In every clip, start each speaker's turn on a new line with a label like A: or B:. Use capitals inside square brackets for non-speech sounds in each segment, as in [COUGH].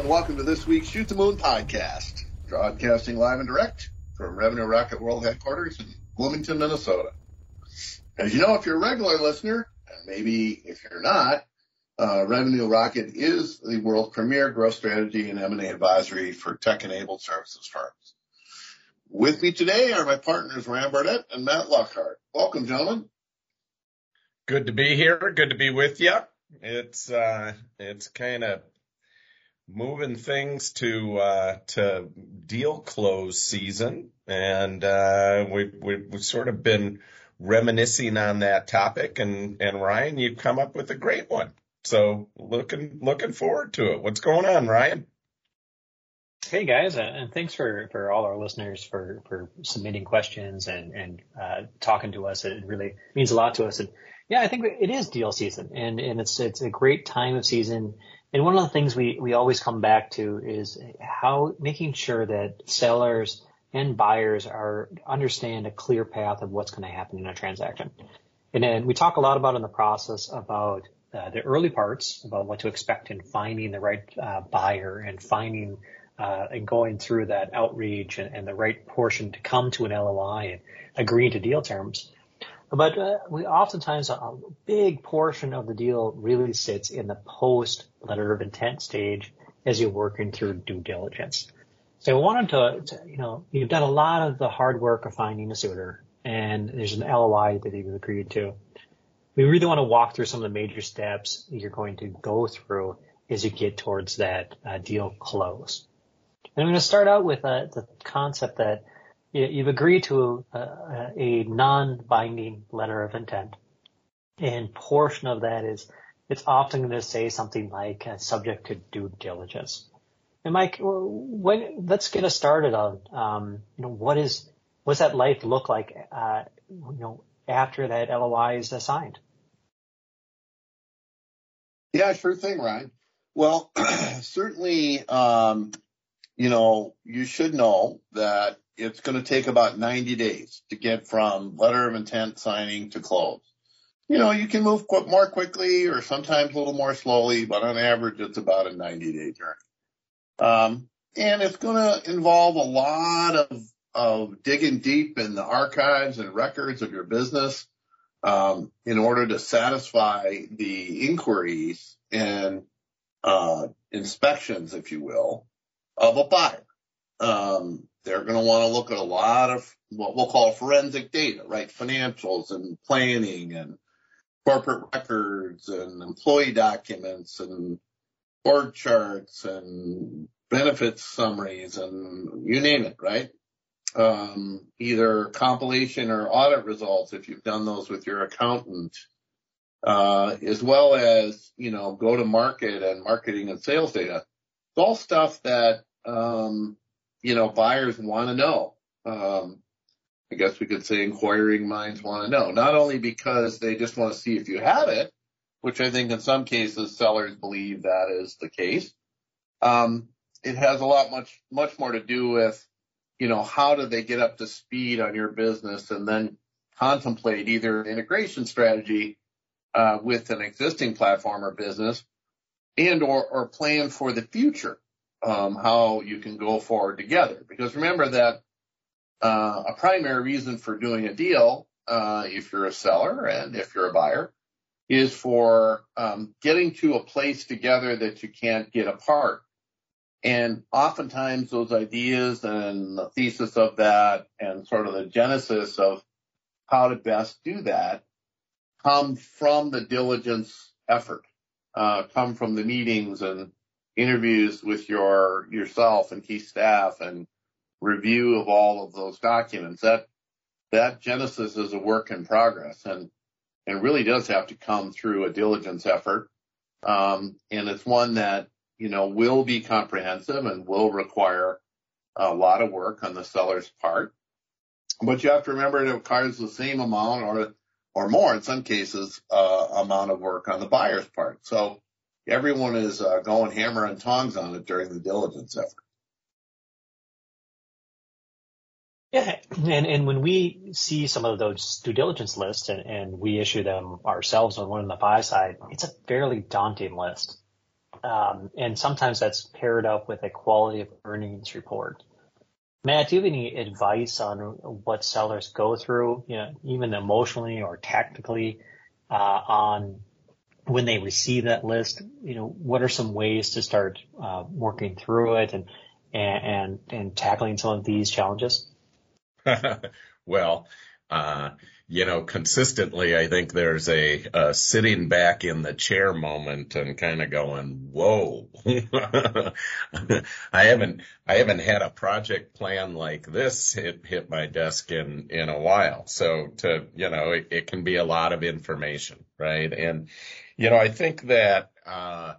A: and welcome to this week's Shoot the Moon podcast, broadcasting live and direct from Revenue Rocket World headquarters in Bloomington, Minnesota. As you know, if you're a regular listener, and maybe if you're not, uh, Revenue Rocket is the world's premier growth strategy and M&A advisory for tech-enabled services firms. With me today are my partners Ryan Burdett and Matt Lockhart. Welcome, gentlemen.
B: Good to be here. Good to be with you. It's uh, it's kind of moving things to uh, to deal close season, and uh, we, we we've sort of been reminiscing on that topic. And and Ryan, you've come up with a great one. So looking looking forward to it. What's going on, Ryan?
C: Hey guys, uh, and thanks for, for all our listeners for, for submitting questions and, and, uh, talking to us. It really means a lot to us. And yeah, I think it is deal season and, and it's, it's a great time of season. And one of the things we, we always come back to is how making sure that sellers and buyers are understand a clear path of what's going to happen in a transaction. And then we talk a lot about in the process about uh, the early parts about what to expect in finding the right uh, buyer and finding uh, and going through that outreach and, and, the right portion to come to an LOI and agreeing to deal terms. But uh, we oftentimes a big portion of the deal really sits in the post letter of intent stage as you're working through due diligence. So I wanted to, to, you know, you've done a lot of the hard work of finding a suitor and there's an LOI that you've agreed to. We really want to walk through some of the major steps you're going to go through as you get towards that uh, deal close. And I'm going to start out with uh, the concept that you've agreed to a, a non-binding letter of intent. And portion of that is it's often going to say something like uh, subject to due diligence. And Mike, when, let's get us started on, um, you know, what is, what does that life look like, uh, you know, after that LOI is assigned?
A: Yeah, sure thing, Ryan. Well, [CLEARS THROAT] certainly, um, you know, you should know that it's going to take about 90 days to get from letter of intent signing to close. You know, you can move more quickly or sometimes a little more slowly, but on average, it's about a 90 day journey. Um, and it's going to involve a lot of, of digging deep in the archives and records of your business, um, in order to satisfy the inquiries and, uh, inspections, if you will, of a buyer. Um, they're going to want to look at a lot of what we'll call forensic data, right? Financials and planning and corporate records and employee documents and org charts and benefits summaries and you name it, right? Um, either compilation or audit results if you've done those with your accountant, uh, as well as, you know, go to market and marketing and sales data. It's all stuff that, um, you know, buyers want to know. Um, I guess we could say inquiring minds want to know, not only because they just want to see if you have it, which I think in some cases sellers believe that is the case. Um, it has a lot much, much more to do with, you know, how do they get up to speed on your business and then contemplate either an integration strategy, uh, with an existing platform or business and or, or plan for the future, um, how you can go forward together. Because remember that, uh, a primary reason for doing a deal, uh, if you're a seller and if you're a buyer is for um, getting to a place together that you can't get apart. And oftentimes those ideas and the thesis of that and sort of the genesis of how to best do that come from the diligence effort, uh, come from the meetings and interviews with your yourself and key staff and review of all of those documents. That that genesis is a work in progress. And and really does have to come through a diligence effort. Um, and it's one that, you know, will be comprehensive and will require a lot of work on the seller's part. But you have to remember it requires the same amount or, or more in some cases, uh, amount of work on the buyer's part. So everyone is uh, going hammer and tongs on it during the diligence effort.
C: Yeah. And, and when we see some of those due diligence lists and, and we issue them ourselves on one on the buy side, it's a fairly daunting list. Um, and sometimes that's paired up with a quality of earnings report. Matt, do you have any advice on what sellers go through, you know, even emotionally or tactically, uh, on when they receive that list? You know, what are some ways to start uh, working through it and, and and tackling some of these challenges? [LAUGHS]
B: well, uh, you know, consistently, I think there's a, a sitting back in the chair moment and kind of going, whoa, [LAUGHS] I haven't, I haven't had a project plan like this hit, hit my desk in, in a while. So to, you know, it, it can be a lot of information, right? And, you know, I think that, uh,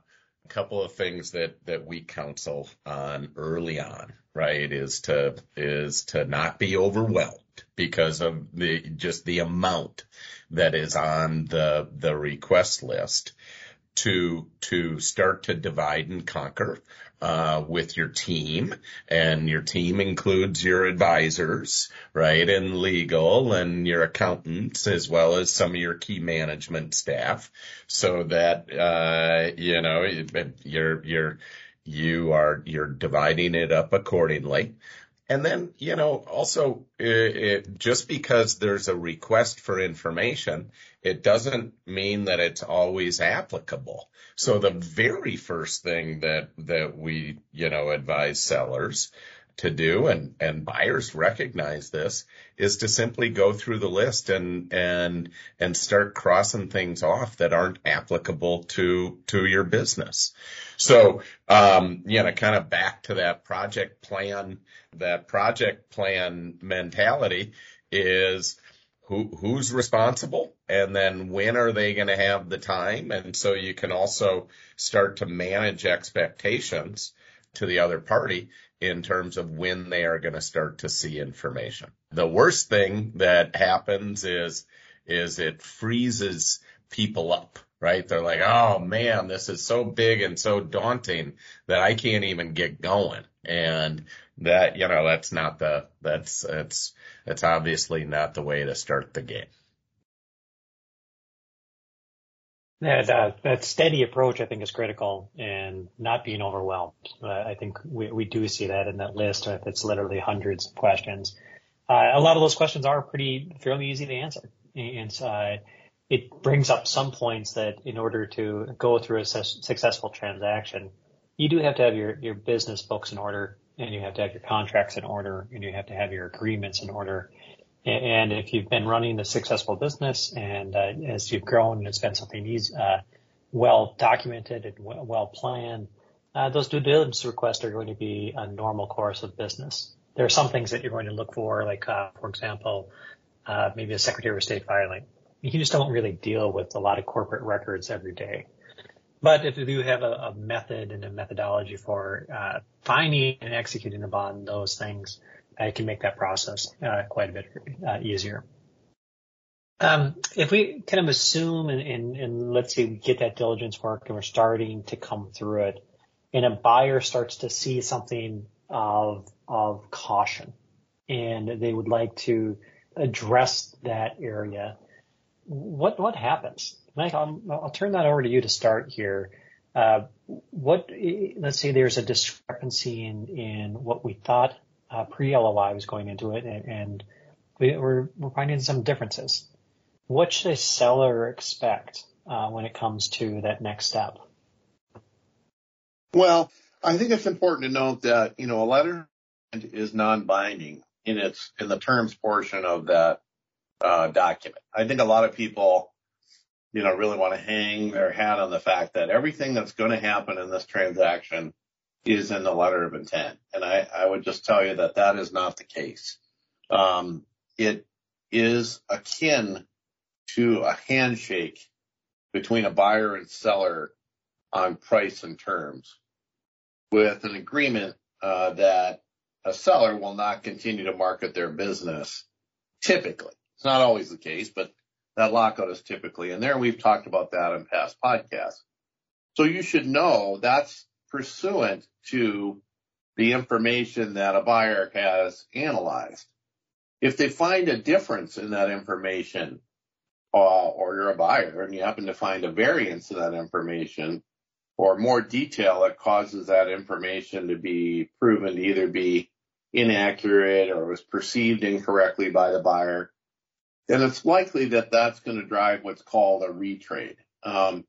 B: a couple of things that, that we counsel on early on, right, is to, is to not be overwhelmed because of the just the amount that is on the the request list to to start to divide and conquer uh, with your team, and your team includes your advisors, right, and legal, and your accountants, as well as some of your key management staff, so that uh, you know you're you're you are you're dividing it up accordingly. And then, you know, also, it, just because there's a request for information, it doesn't mean that it's always applicable. So the very first thing that, that we, you know, advise sellers to do and, and buyers recognize this is to simply go through the list and, and, and start crossing things off that aren't applicable to, to your business. So, um, you know, kind of back to that project plan, that project plan mentality is who, who's responsible and then when are they going to have the time? And so you can also start to manage expectations to the other party in terms of when they are going to start to see information. The worst thing that happens is, is it freezes people up right? They're like, oh man, this is so big and so daunting that I can't even get going. And that, you know, that's not the, that's, that's, that's obviously not the way to start the game.
C: That, that steady approach, I think, is critical and not being overwhelmed. Uh, I think we, we do see that in that list. If it's literally hundreds of questions, uh, a lot of those questions are pretty fairly easy to answer. And uh, it brings up some points that in order to go through a successful transaction, you do have to have your, your business books in order and you have to have your contracts in order and you have to have your agreements in order. And if you've been running a successful business and uh, as you've grown it's been something easy, uh, well documented and well planned, uh, those due diligence requests are going to be a normal course of business. There are some things that you're going to look for, like, uh, for example, uh, maybe a Secretary of State filing you just don't really deal with a lot of corporate records every day. But if you do have a, a method and a methodology for uh, finding and executing upon those things, uh, it can make that process uh, quite a bit uh, easier. Um, if we kind of assume and, and, and, let's say we get that diligence work and we're starting to come through it, and a buyer starts to see something of of caution, and they would like to address that area what what happens? Mike, I'll, I'll turn that over to you to start here. Uh, what let's say there's a discrepancy in in what we thought uh, pre LOI was going into it, and, and we, are we're finding some differences. What should a seller expect uh, when it comes to that next step?
A: Well, I think it's important to note that you know a letter is non-binding in its in the terms portion of that uh, document. I think a lot of people, you know, really want to hang their hat on the fact that everything that's going to happen in this transaction is in the letter of intent. And I, I would just tell you that that is not the case. Um, it is akin to a handshake between a buyer and seller on price and terms with an agreement uh, that a seller will not continue to market their business typically. It's not always the case, but that lockout is typically in there. We've talked about that in past podcasts. So you should know that's pursuant to the information that a buyer has analyzed. If they find a difference in that information, uh, or you're a buyer and you happen to find a variance in that information, or more detail that causes that information to be proven to either be inaccurate or was perceived incorrectly by the buyer, then it's likely that that's going to drive what's called a retrade. Um,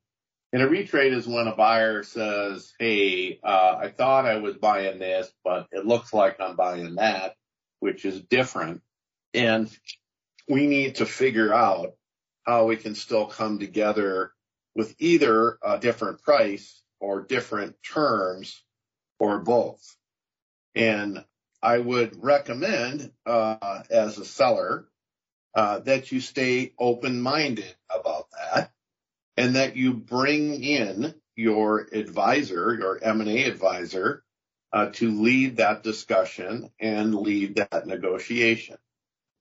A: and a retrade is when a buyer says, Hey, uh, I thought I was buying this, but it looks like I'm buying that, which is different. And we need to figure out how we can still come together with either a different price or different terms or both. And I would recommend, uh, as a seller, uh, that you stay open-minded about that and that you bring in your advisor, your M&A advisor, uh, to lead that discussion and lead that negotiation.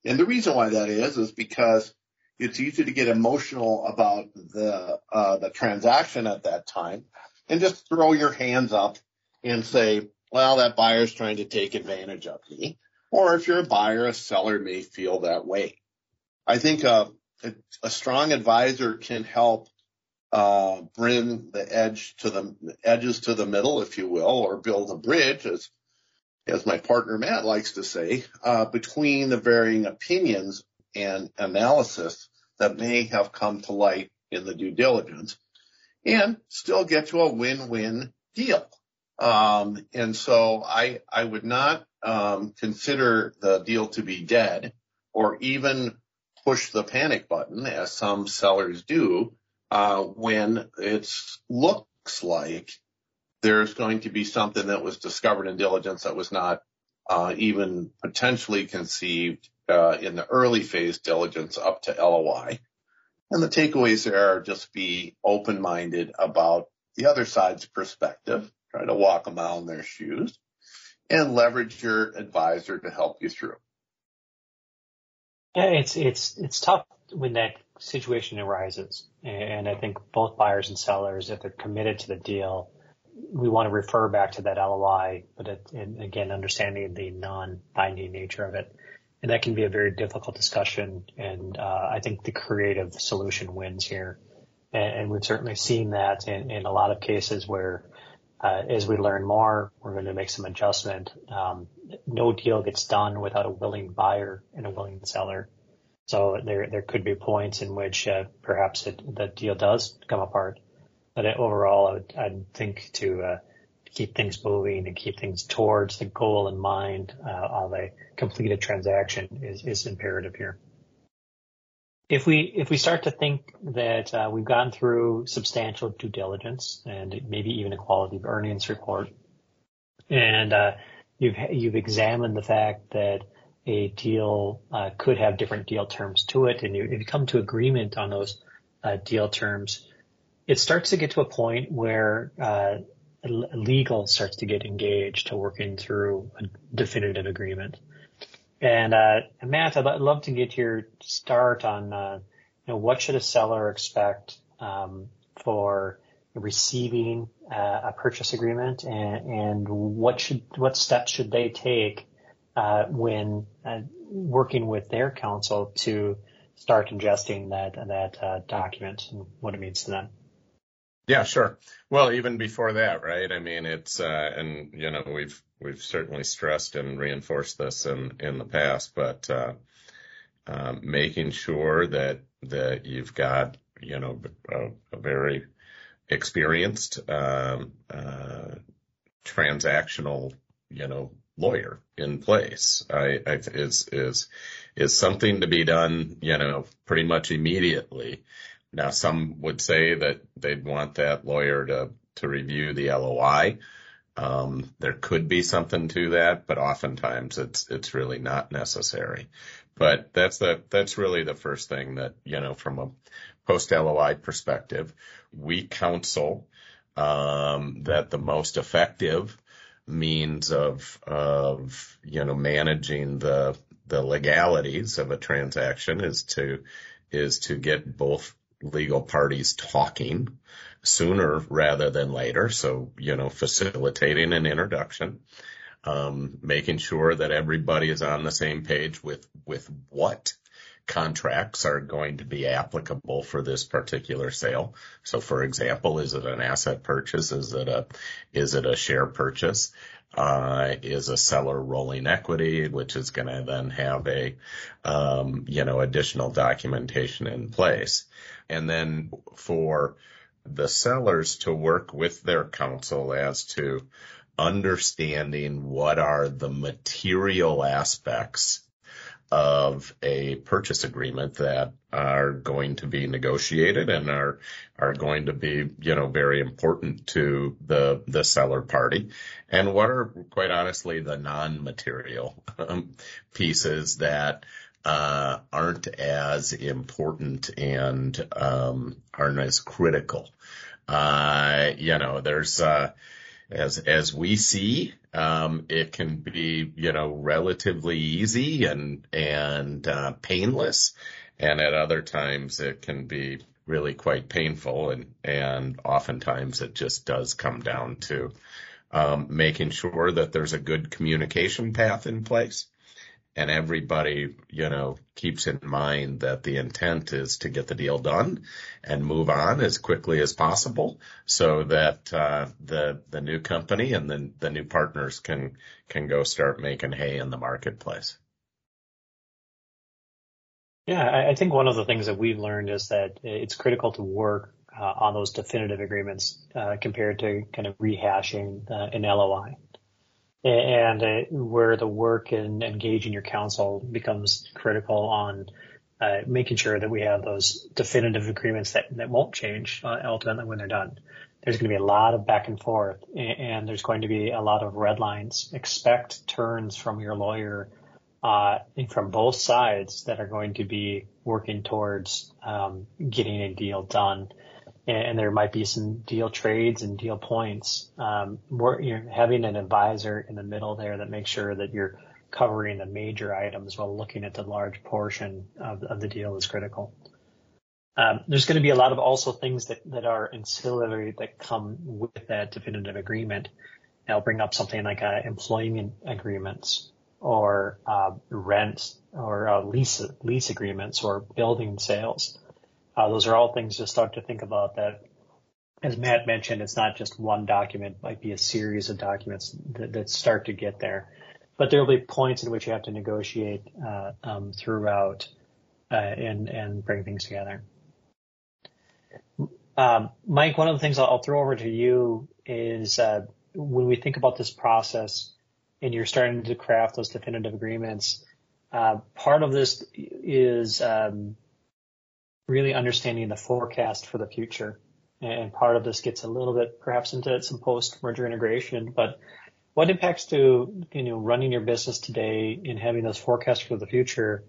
A: And the reason why that is, is because it's easy to get emotional about the, uh, the transaction at that time and just throw your hands up and say, well, that buyer's trying to take advantage of me. Or if you're a buyer, a seller may feel that way. I think a, a, a strong advisor can help uh, bring the edge to the edges to the middle, if you will, or build a bridge, as as my partner Matt likes to say, uh, between the varying opinions and analysis that may have come to light in the due diligence, and still get to a win-win deal. Um, and so I I would not um, consider the deal to be dead, or even push the panic button as some sellers do uh, when it looks like there's going to be something that was discovered in diligence that was not uh, even potentially conceived uh, in the early phase diligence up to LOI. And the takeaways there are just be open-minded about the other side's perspective, try to walk a mile in their shoes, and leverage your advisor to help you through.
C: Yeah, it's it's it's tough when that situation arises. And I think both buyers and sellers, if they're committed to the deal, we want to refer back to that LOI, but it, again, understanding the non-binding nature of it. And that can be a very difficult discussion. And uh, I think the creative solution wins here. And, and we've certainly seen that in, in, a lot of cases where, as we learn more, we're going to make some adjustment. Um, no deal gets done without a willing buyer and a willing seller. So there there could be points in which uh, perhaps it, the deal does come apart. But overall, I would I'd think to uh, keep things moving and keep things towards the goal in mind uh, of a completed transaction is is imperative here. If we if we start to think that uh, we've gone through substantial due diligence and maybe even a quality of earnings report, and uh, you've you've examined the fact that a deal uh, could have different deal terms to it, and you, if you come to agreement on those uh, deal terms, it starts to get to a point where uh, legal starts to get engaged to working through a definitive agreement. And uh, Matt, I'd love to get your start on uh, you know what should a seller expect um, for receiving uh, a purchase agreement, and, and what should what steps should they take uh, when uh, working with their counsel to start ingesting that that uh, document and what it means to them.
B: Yeah, sure. Well, even before that, right? I mean, it's uh, and you know we've we've certainly stressed and reinforced this in in the past, but uh, um, making sure that that you've got you know a, a very experienced um, uh, transactional you know lawyer in place. I, I is is is something to be done, you know, pretty much immediately. Now, some would say that they'd want that lawyer to to review the LOI. Um, there could be something to that, but oftentimes it's it's really not necessary. But that's the that's really the first thing that you know from a post LOI perspective, we counsel um, that the most effective means of of you know managing the the legalities of a transaction is to is to get both legal parties talking sooner rather than later. So, you know, facilitating an introduction, um, making sure that everybody is on the same page with, with what contracts are going to be applicable for this particular sale. So for example, is it an asset purchase? Is it a, is it a share purchase? Uh, is a seller rolling equity, which is going to then have a, um, you know, additional documentation in place. And then for the sellers to work with their counsel as to understanding what are the material aspects of a purchase agreement that are going to be negotiated and are are going to be you know very important to the the seller party and what are quite honestly the non-material um, pieces that uh, aren't as important and um, aren't as critical. Uh, you know, there's uh, as as we see, um, it can be you know relatively easy and and uh, painless, and at other times it can be really quite painful, and and oftentimes it just does come down to um, making sure that there's a good communication path in place and everybody, you know, keeps in mind that the intent is to get the deal done and move on as quickly as possible so that uh, the the new company and the the new partners can can go start making hay in the marketplace.
C: Yeah, I think one of the things that we've learned is that it's critical to work uh, on those definitive agreements uh, compared to kind of rehashing uh, an LOI and uh, where the work and engaging your counsel becomes critical on uh, making sure that we have those definitive agreements that, that won't change uh, ultimately when they're done. There's going to be a lot of back and forth, and, and there's going to be a lot of red lines. Expect turns from your lawyer uh, and from both sides that are going to be working towards um, getting a deal done and there might be some deal trades and deal points. Um, more, you know, having an advisor in the middle there that makes sure that you're covering the major items while looking at the large portion of, of the deal is critical. Um, there's going to be a lot of also things that, that are ancillary that come with that definitive agreement. I'll bring up something like uh, employment agreements or uh, rent or uh, lease lease agreements or building sales. Uh, those are all things to start to think about that. As Matt mentioned, it's not just one document, it might be a series of documents that, that start to get there. But there will be points in which you have to negotiate uh, um, throughout uh, and and bring things together. Um, Mike, one of the things I'll, I'll, throw over to you is uh, when we think about this process and you're starting to craft those definitive agreements, uh, part of this is um, really understanding the forecast for the future. And part of this gets a little bit perhaps into some post-merger integration, but what impacts do, you know, running your business today and having those forecasts for the future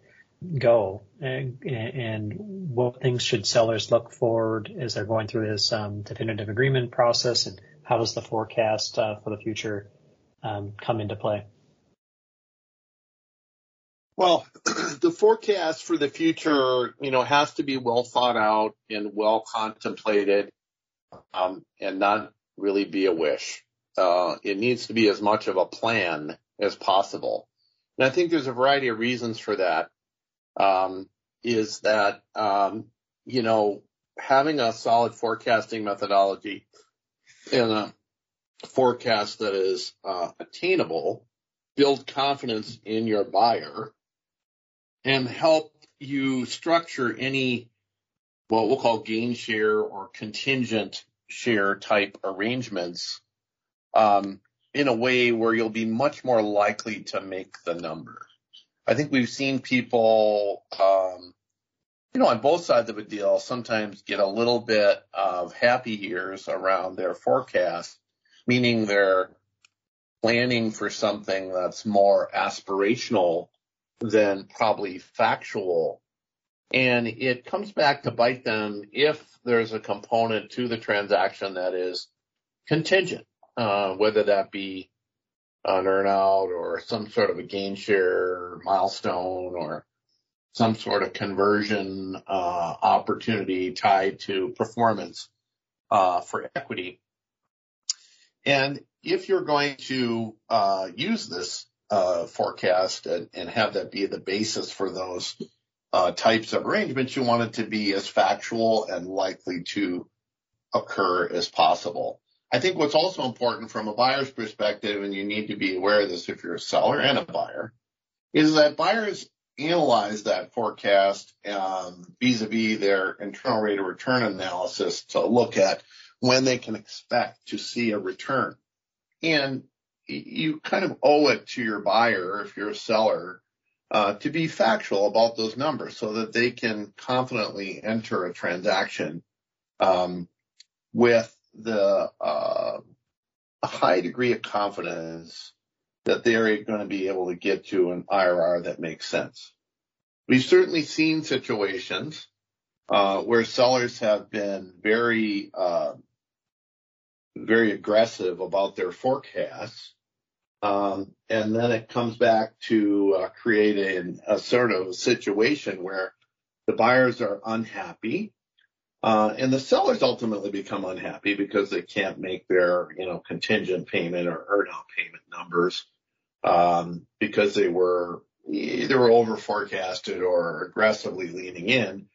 C: go? And, and what things should sellers look forward as they're going through this um, definitive agreement process? And how does the forecast uh, for the future um, come into play?
A: Well, [CLEARS THROAT] the forecast for the future, you know, has to be well thought out and well contemplated, um, and not really be a wish. Uh, it needs to be as much of a plan as possible. And I think there's a variety of reasons for that. Um, is that, um, you know, having a solid forecasting methodology and a forecast that is uh, attainable build confidence in your buyer and help you structure any what we'll call gain share or contingent share type arrangements um, in a way where you'll be much more likely to make the number. I think we've seen people, um, you know, on both sides of a deal sometimes get a little bit of happy ears around their forecast, meaning they're planning for something that's more aspirational than probably factual. And it comes back to bite them if there's a component to the transaction that is contingent, uh, whether that be an earnout or some sort of a gain share milestone or some sort of conversion uh, opportunity tied to performance uh, for equity. And if you're going to uh, use this forecast and, have that be the basis for those uh, types of arrangements, you want it to be as factual and likely to occur as possible. I think what's also important from a buyer's perspective, and you need to be aware of this if you're a seller and a buyer, is that buyers analyze that forecast um, vis-a-vis their internal rate of return analysis to look at when they can expect to see a return. And you kind of owe it to your buyer, if you're a seller, uh, to be factual about those numbers so that they can confidently enter a transaction um, with the uh, a high degree of confidence that they're going to be able to get to an IRR that makes sense. We've certainly seen situations uh, where sellers have been very uh, very aggressive about their forecasts. Um, and then it comes back to uh, sort of a situation where the buyers are unhappy, uh, and the sellers ultimately become unhappy because they can't make their, you know, contingent payment or earnout payment numbers, um, because they were either over forecasted or aggressively leaning in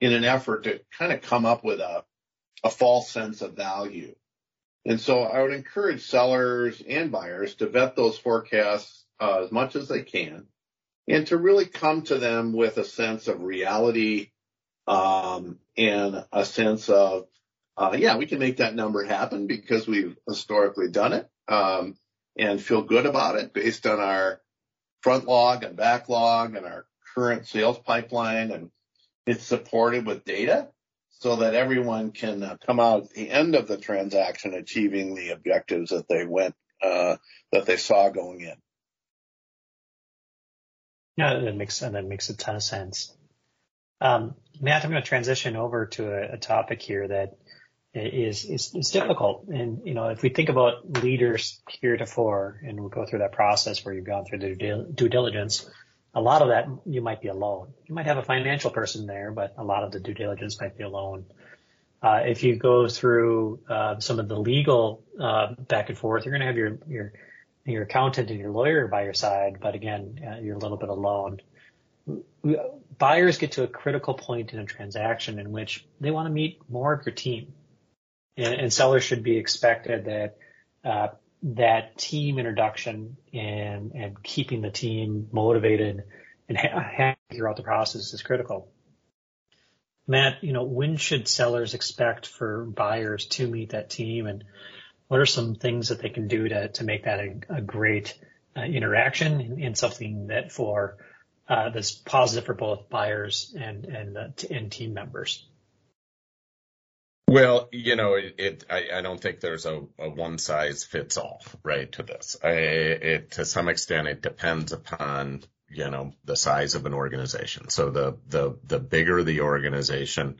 A: in an effort to kind of come up with a, a false sense of value. And so I would encourage sellers and buyers to vet those forecasts uh, as much as they can and to really come to them with a sense of reality um, and a sense of, uh, yeah, we can make that number happen because we've historically done it um, and feel good about it based on our front log and backlog and our current sales pipeline and it's supported with data so that everyone can uh, come out at the end of the transaction achieving the objectives that they went uh, that they saw going in.
C: Yeah, that makes that makes a ton of sense. Um, Matt, I'm going to transition over to a, a topic here that is, is is difficult. And you know, if we think about leaders heretofore, and we go through that process where you've gone through the due diligence, a lot of that you might be alone. You might have a financial person there, but a lot of the due diligence might be alone. Uh, if you go through uh, some of the legal uh, back and forth, you're going to have your your your accountant and your lawyer by your side, but again, uh, you're a little bit alone. Buyers get to a critical point in a transaction in which they want to meet more of your team, and, and sellers should be expected that uh, that team introduction and, and keeping the team motivated and happy throughout the process is critical. Matt, you know, when should sellers expect for buyers to meet that team and what are some things that they can do to, to make that a, a great uh, interaction and, and, something that for uh, that's positive for both buyers and and, uh, t- and team members?
B: Well, you know, it, it I, I, don't think there's a, a, one size fits all, right, to this. I, it, to some extent, it depends upon, you know, the size of an organization. So the, the, the bigger the organization,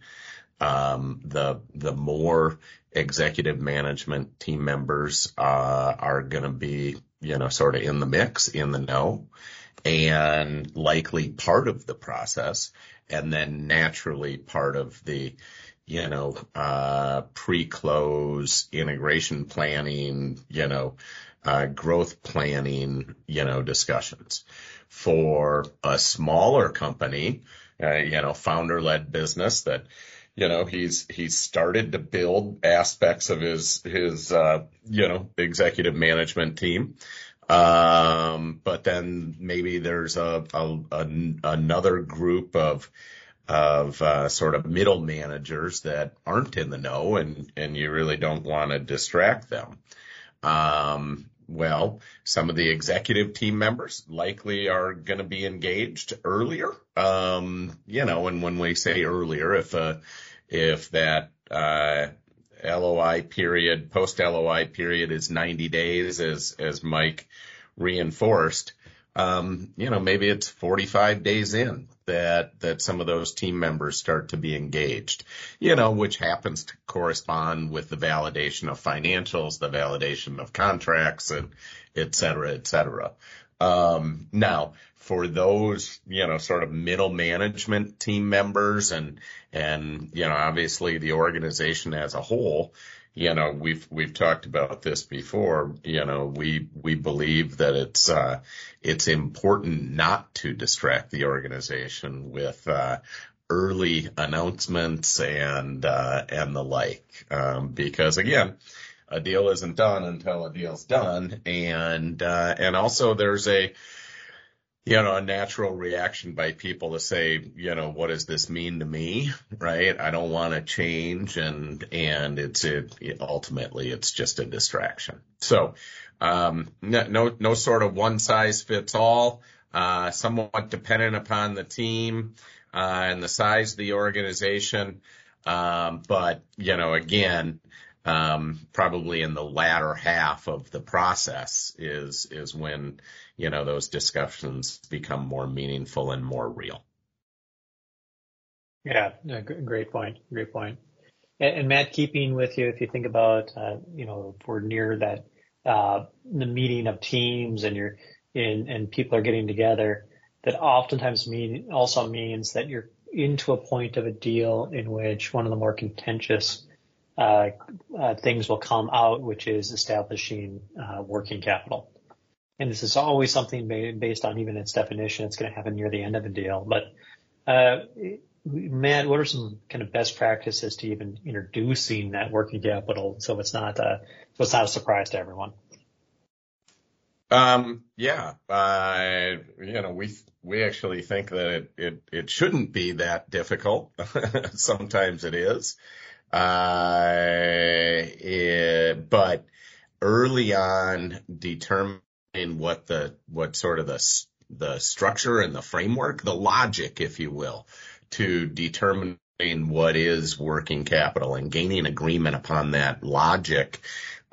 B: um, the, the more executive management team members, uh, are going to be, you know, sort of in the mix, in the know and likely part of the process and then naturally part of the, you know, uh, pre-close integration planning, you know, uh, growth planning, you know, discussions. For a smaller company, uh, you know, founder-led business that, you know, he's he's started to build aspects of his his uh, you know executive management team, um, but then maybe there's a, a, a another group of of uh, sort of middle managers that aren't in the know and and you really don't want to distract them. Um, well, some of the executive team members likely are going to be engaged earlier. Um, you know, and when we say earlier, if uh, if that uh, LOI period, post LOI period is 90 days, as as Mike reinforced, um, you know, maybe it's 45 days in that, that some of those team members start to be engaged, you know, which happens to correspond with the validation of financials, the validation of contracts and et cetera, et cetera. Um, now for those, you know, sort of middle management team members and, and, you know, obviously the organization as a whole, you know, we've, we've talked about this before, you know, we, we believe that it's, uh, it's important not to distract the organization with, uh, early announcements and, uh, and the like. Um, because again, a deal isn't done until a deal's done. And, uh, and also there's a, you know, a natural reaction by people to say, you know, what does this mean to me? Right. I don't want to change. And, and it's, it, it, ultimately it's just a distraction. So, um, no, no, no sort of one size fits all, uh, somewhat dependent upon the team, uh, and the size of the organization. Um, but, you know, again, um, probably in the latter half of the process is, is when, you know, those discussions become more meaningful and more real.
C: Yeah, great point. Great point. And, and, Matt, keeping with you, if you think about, uh, you know, if we're near that, uh, the meeting of teams and you're in, and people are getting together, that oftentimes mean, also means that you're into a point of a deal in which one of the more contentious uh, uh, things will come out, which is establishing uh, working capital. And this is always something based on even its definition. It's going to happen near the end of the deal. But uh, Matt, what are some kind of best practices to even introducing that working capital so it's not uh, so it's not a surprise to everyone?
B: Um, yeah, uh, you know, we, we actually think that it, it, it shouldn't be that difficult. [LAUGHS] Sometimes it is. Uh, it, but early on determining what the, what sort of the, the structure and the framework, the logic, if you will, to determine what is working capital and gaining agreement upon that logic,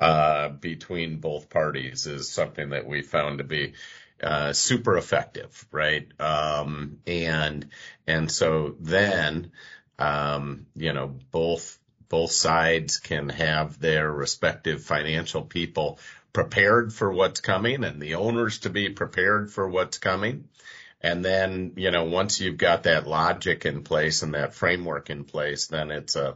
B: uh, between both parties is something that we found to be, uh, super effective, right? Um, and, and so then, um, you know, both both sides can have their respective financial people prepared for what's coming and the owners to be prepared for what's coming. And then, you know, once you've got that logic in place and that framework in place, then it's a,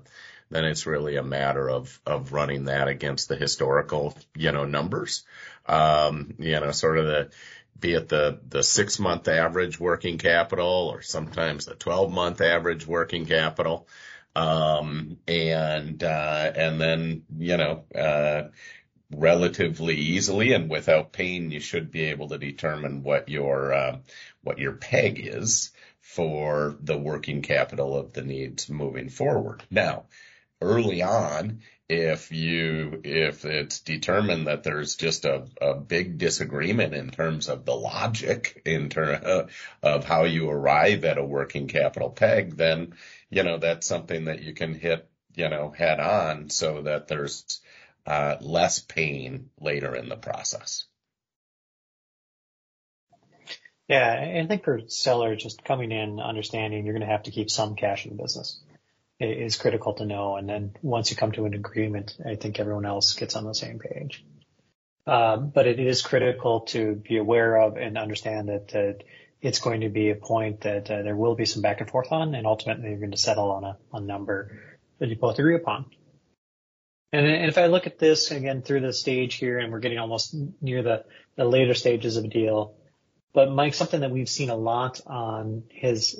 B: then it's really a matter of, of running that against the historical, you know, numbers. Um, you know, sort of the, be it the, the six month average working capital or sometimes the 12 month average working capital. Um, and, uh, and then, you know, uh, relatively easily and without pain, you should be able to determine what your, uh, what your peg is for the working capital of the needs moving forward. Now, early on, if you, if it's determined that there's just a, a big disagreement in terms of the logic in terms [LAUGHS] uh, of how you arrive at a working capital peg, then you know, that's something that you can hit, you know, head on so that there's uh, less pain later in the process.
C: Yeah, I think for sellers just coming in, understanding you're going to have to keep some cash in the business is critical to know. And then once you come to an agreement, I think everyone else gets on the same page. Um, but it is critical to be aware of and understand that, it's going to be a point that uh, there will be some back and forth on, and ultimately you're going to settle on a, a number that you both agree upon. And, and if I look at this again through the stage here, and we're getting almost near the, the later stages of a deal, but Mike, something that we've seen a lot on his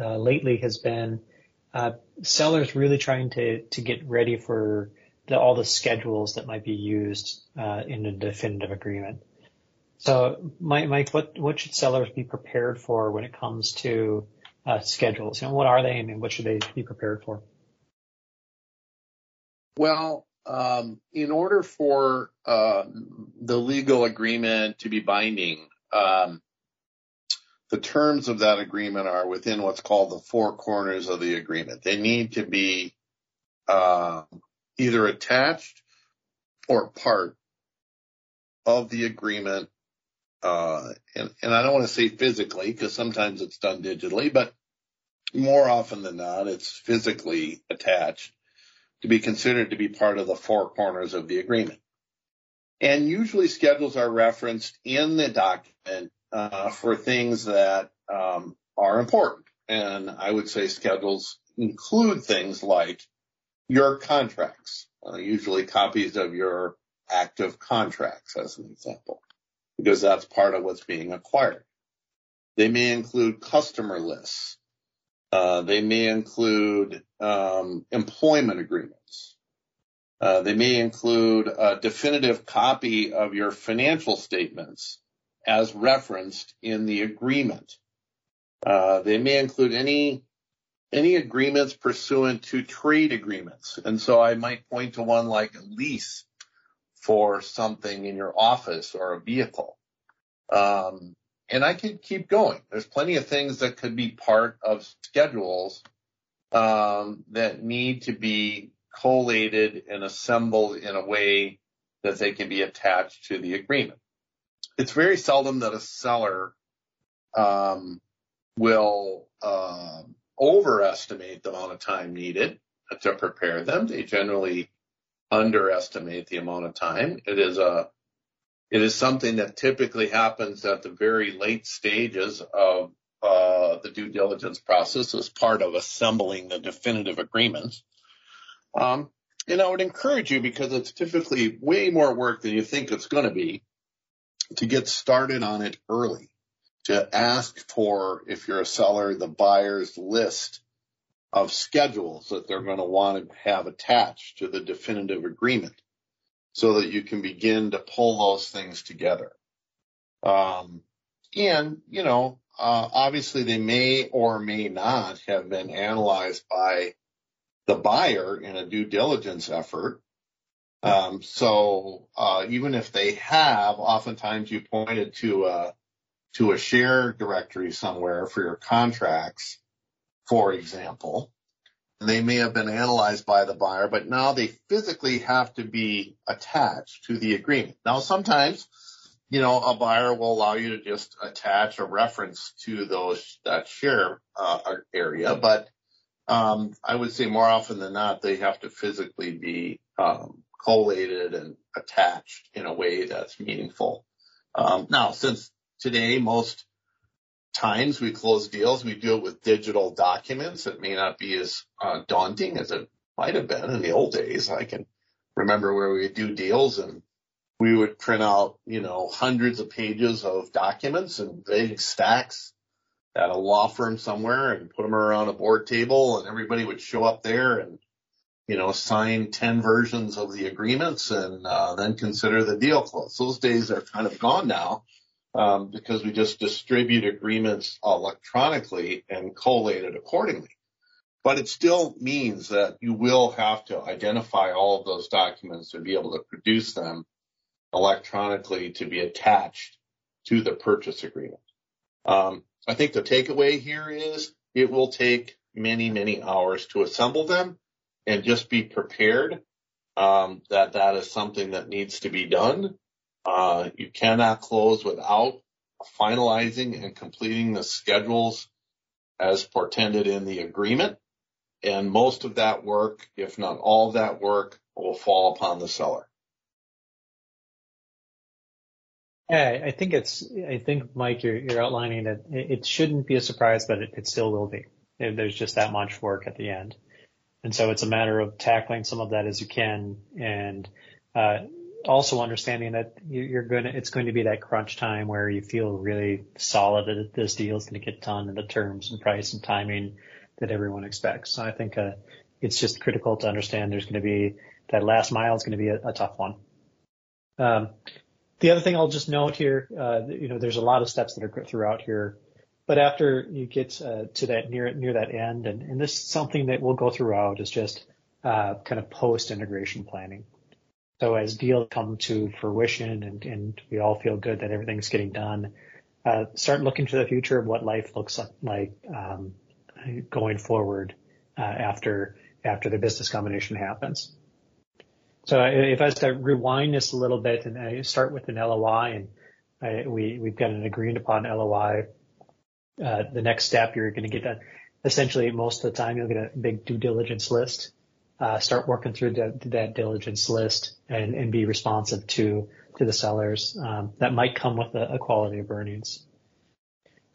C: uh, lately has been uh, sellers really trying to to get ready for the, all the schedules that might be used uh, in a definitive agreement. So, Mike, what what should sellers be prepared for when it comes to uh, schedules? You know, what are they, and what should they be prepared for?
A: Well, um, in order for uh, the legal agreement to be binding, um, the terms of that agreement are within what's called the four corners of the agreement. They need to be uh, either attached or part of the agreement uh, and, and I don't want to say physically because sometimes it's done digitally, but more often than not, it's physically attached to be considered to be part of the four corners of the agreement. And usually schedules are referenced in the document uh, for things that um, are important. And I would say schedules include things like your contracts, uh, usually copies of your active contracts as an example, because that's part of what's being acquired. They may include customer lists. Uh, they may include um, employment agreements. Uh, they may include a definitive copy of your financial statements as referenced in the agreement. Uh, they may include any any agreements pursuant to trade agreements. And so I might point to one like a lease for something in your office or a vehicle. Um, and I could keep going. There's plenty of things that could be part of schedules um, that need to be collated and assembled in a way that they can be attached to the agreement. It's very seldom that a seller um, will uh, overestimate the amount of time needed to prepare them. They generally underestimate the amount of time. It is a it is something that typically happens at the very late stages of uh, the due diligence process as part of assembling the definitive agreements. Um, and I would encourage you because it's typically way more work than you think it's going to be to get started on it early, to ask for, if you're a seller, the buyer's list of schedules that they're going to want to have attached to the definitive agreement so that you can begin to pull those things together. Um, and, you know, uh, obviously they may or may not have been analyzed by the buyer in a due diligence effort. Um, so, uh, even if they have, oftentimes you pointed to a, to a share directory somewhere for your contracts, for example. They may have been analyzed by the buyer, but now they physically have to be attached to the agreement. Now, sometimes, you know, a buyer will allow you to just attach a reference to those, that share uh, area, but um, I would say more often than not, they have to physically be um, collated and attached in a way that's meaningful. Um, now, since today most times we close deals, we do it with digital documents. It may not be as uh, daunting as it might have been in the old days. I can remember where we would do deals and we would print out, you know, hundreds of pages of documents and big stacks at a law firm somewhere and put them around a board table and everybody would show up there and, you know, sign 10 versions of the agreements and uh, then consider the deal closed. Those days are kind of gone now um, because we just distribute agreements electronically and collate it accordingly. But it still means that you will have to identify all of those documents and be able to produce them electronically to be attached to the purchase agreement. Um, I think the takeaway here is it will take many, many hours to assemble them and just be prepared um, that that is something that needs to be done uh, you cannot close without finalizing and completing the schedules as portended in the agreement. And most of that work, if not all that work, will fall upon the seller.
C: Yeah, I think it's, I think, Mike, you're, you're outlining that it shouldn't be a surprise, but it, it still will be. There's just that much work at the end. And so it's a matter of tackling some of that as you can and, uh, also understanding that you're going to, it's going to be that crunch time where you feel really solid that this deal is going to get done in the terms and price and timing that everyone expects. So I think, uh, it's just critical to understand there's going to be that last mile is going to be a, a tough one. Um, the other thing I'll just note here, uh, you know, there's a lot of steps that are throughout here, but after you get uh, to that near near that end, and, and this is something that we'll go throughout is just uh, kind of post integration planning. So as deals come to fruition and, and we all feel good that everything's getting done, uh, start looking to the future of what life looks like um, going forward uh, after after the business combination happens. So if I was to rewind this a little bit and I start with an LOI and I, we we've got an agreed upon LOI, uh, the next step you're going to get that. Essentially, most of the time you'll get a big due diligence list uh, start working through the, that diligence list and, and be responsive to to the sellers um, that might come with a, a quality of earnings.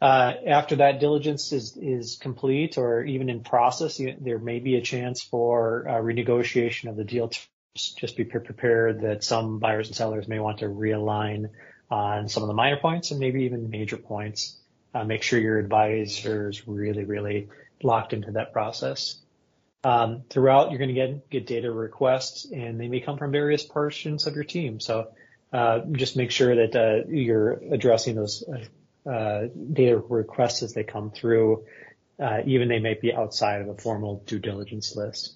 C: Uh, after that diligence is is complete or even in process, you, there may be a chance for uh, renegotiation of the deal. Terms. Just be prepared that some buyers and sellers may want to realign on some of the minor points and maybe even major points. Uh, make sure your advisor is really, really locked into that process. Um, throughout, you're going to get get data requests, and they may come from various portions of your team. So uh, just make sure that uh, you're addressing those uh, uh, data requests as they come through, uh, even they might be outside of a formal due diligence list.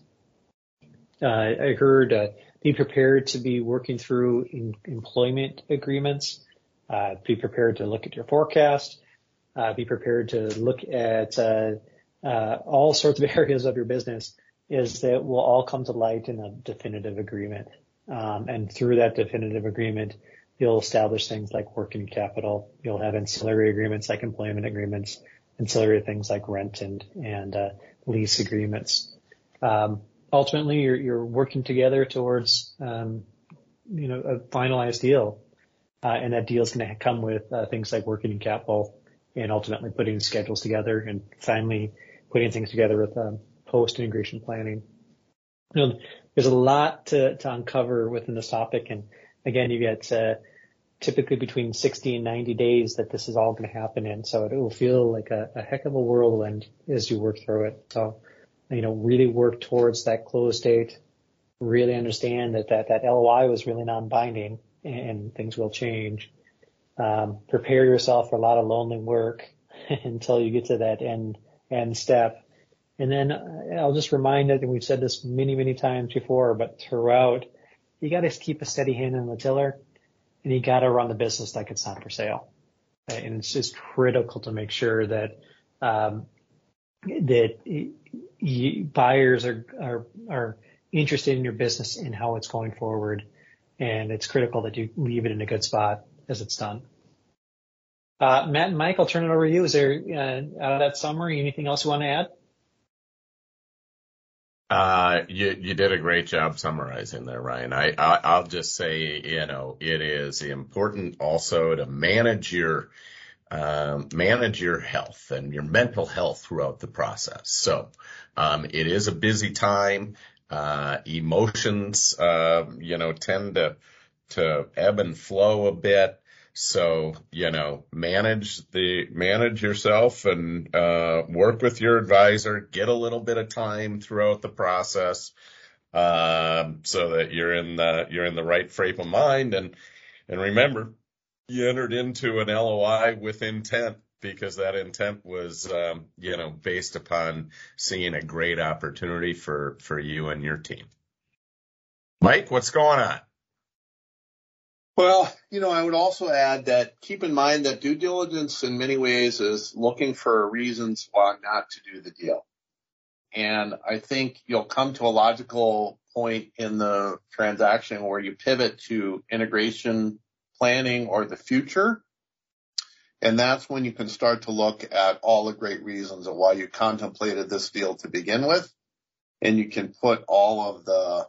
C: I heard be prepared to be working through employment agreements. Be prepared to look at your forecast. Be prepared to look at all sorts of [LAUGHS] areas of your business is that will all come to light in a definitive agreement. Um, and through that definitive agreement, You'll establish things like working capital. You'll have ancillary agreements like employment agreements, ancillary things like rent and, and, uh, lease agreements. Um, ultimately you're, you're working together towards, um, you know, a finalized deal. Uh, and that deal is going to come with uh, things like working capital and ultimately putting schedules together and finally putting things together with um, post integration planning. You know, there's a lot to, to uncover within this topic and again, you get uh, typically between 60 and 90 days that this is all going to happen in. So it will feel like a, a heck of a whirlwind as you work through it. So, you know, really work towards that close date. Really understand that that, that LOI was really non-binding and and things will change. Um, prepare yourself for a lot of lonely work [LAUGHS] until you get to that end end step. And then uh, I'll just remind that, and we've said this many, many times before, but throughout, you got to keep a steady hand on the tiller and you got to run the business like it's not for sale. And it's just critical to make sure that, um, that you, buyers are, are, are interested in your business and how it's going forward. And it's critical that you leave it in a good spot as it's done. Uh, Matt and Mike, I'll turn it over to you. Is there, uh, out of that summary, anything else you want to add?
B: Uh, you, you did a great job summarizing there, Ryan. I, I, I'll just say, you know, it is important also to manage your, um, manage your health and your mental health throughout the process. So, um, it is a busy time. Uh, emotions, uh, you know, tend to, to ebb and flow a bit. So, you know, manage the, manage yourself and, uh, work with your advisor, get a little bit of time throughout the process, um, so that you're in the, you're in the right frame of mind. And, and remember, you entered into an LOI with intent because that intent was, um, you know, based upon seeing a great opportunity for, for you and your team. Mike, what's going on?
A: Well, you know, I would also add that keep in mind that due diligence in many ways is looking for reasons why not to do the deal. And I think you'll come to a logical point in the transaction where you pivot to integration planning or the future. And that's when you can start to look at all the great reasons of why you contemplated this deal to begin with. And you can put all of the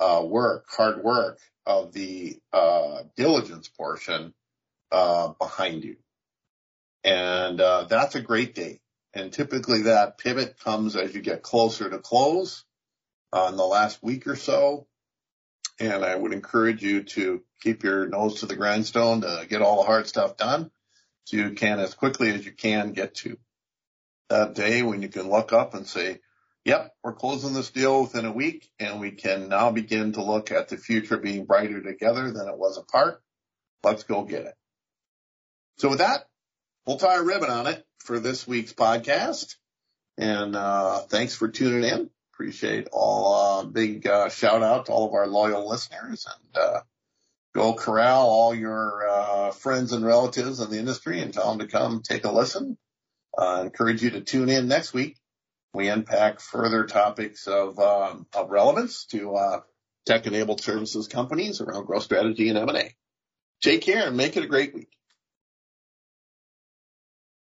A: uh, work, hard work of the uh, diligence portion uh, behind you. And uh, that's a great day. And typically that pivot comes as you get closer to close uh, in the last week or so. And I would encourage you to keep your nose to the grindstone to get all the hard stuff done so you can as quickly as you can get to that day when you can look up and say, yep, we're closing this deal within a week and we can now begin to look at the future being brighter together than it was apart. Let's go get it. So with that, we'll tie a ribbon on it for this week's podcast. And, uh, thanks for tuning in. Appreciate all, uh, big, uh, shout out to all of our loyal listeners and, uh, go corral all your, uh, friends and relatives in the industry and tell them to come take a listen. Uh, encourage you to tune in next week we unpack further topics of, um, of relevance to uh, tech-enabled services companies around growth strategy and M&A. Take care and make it a great week.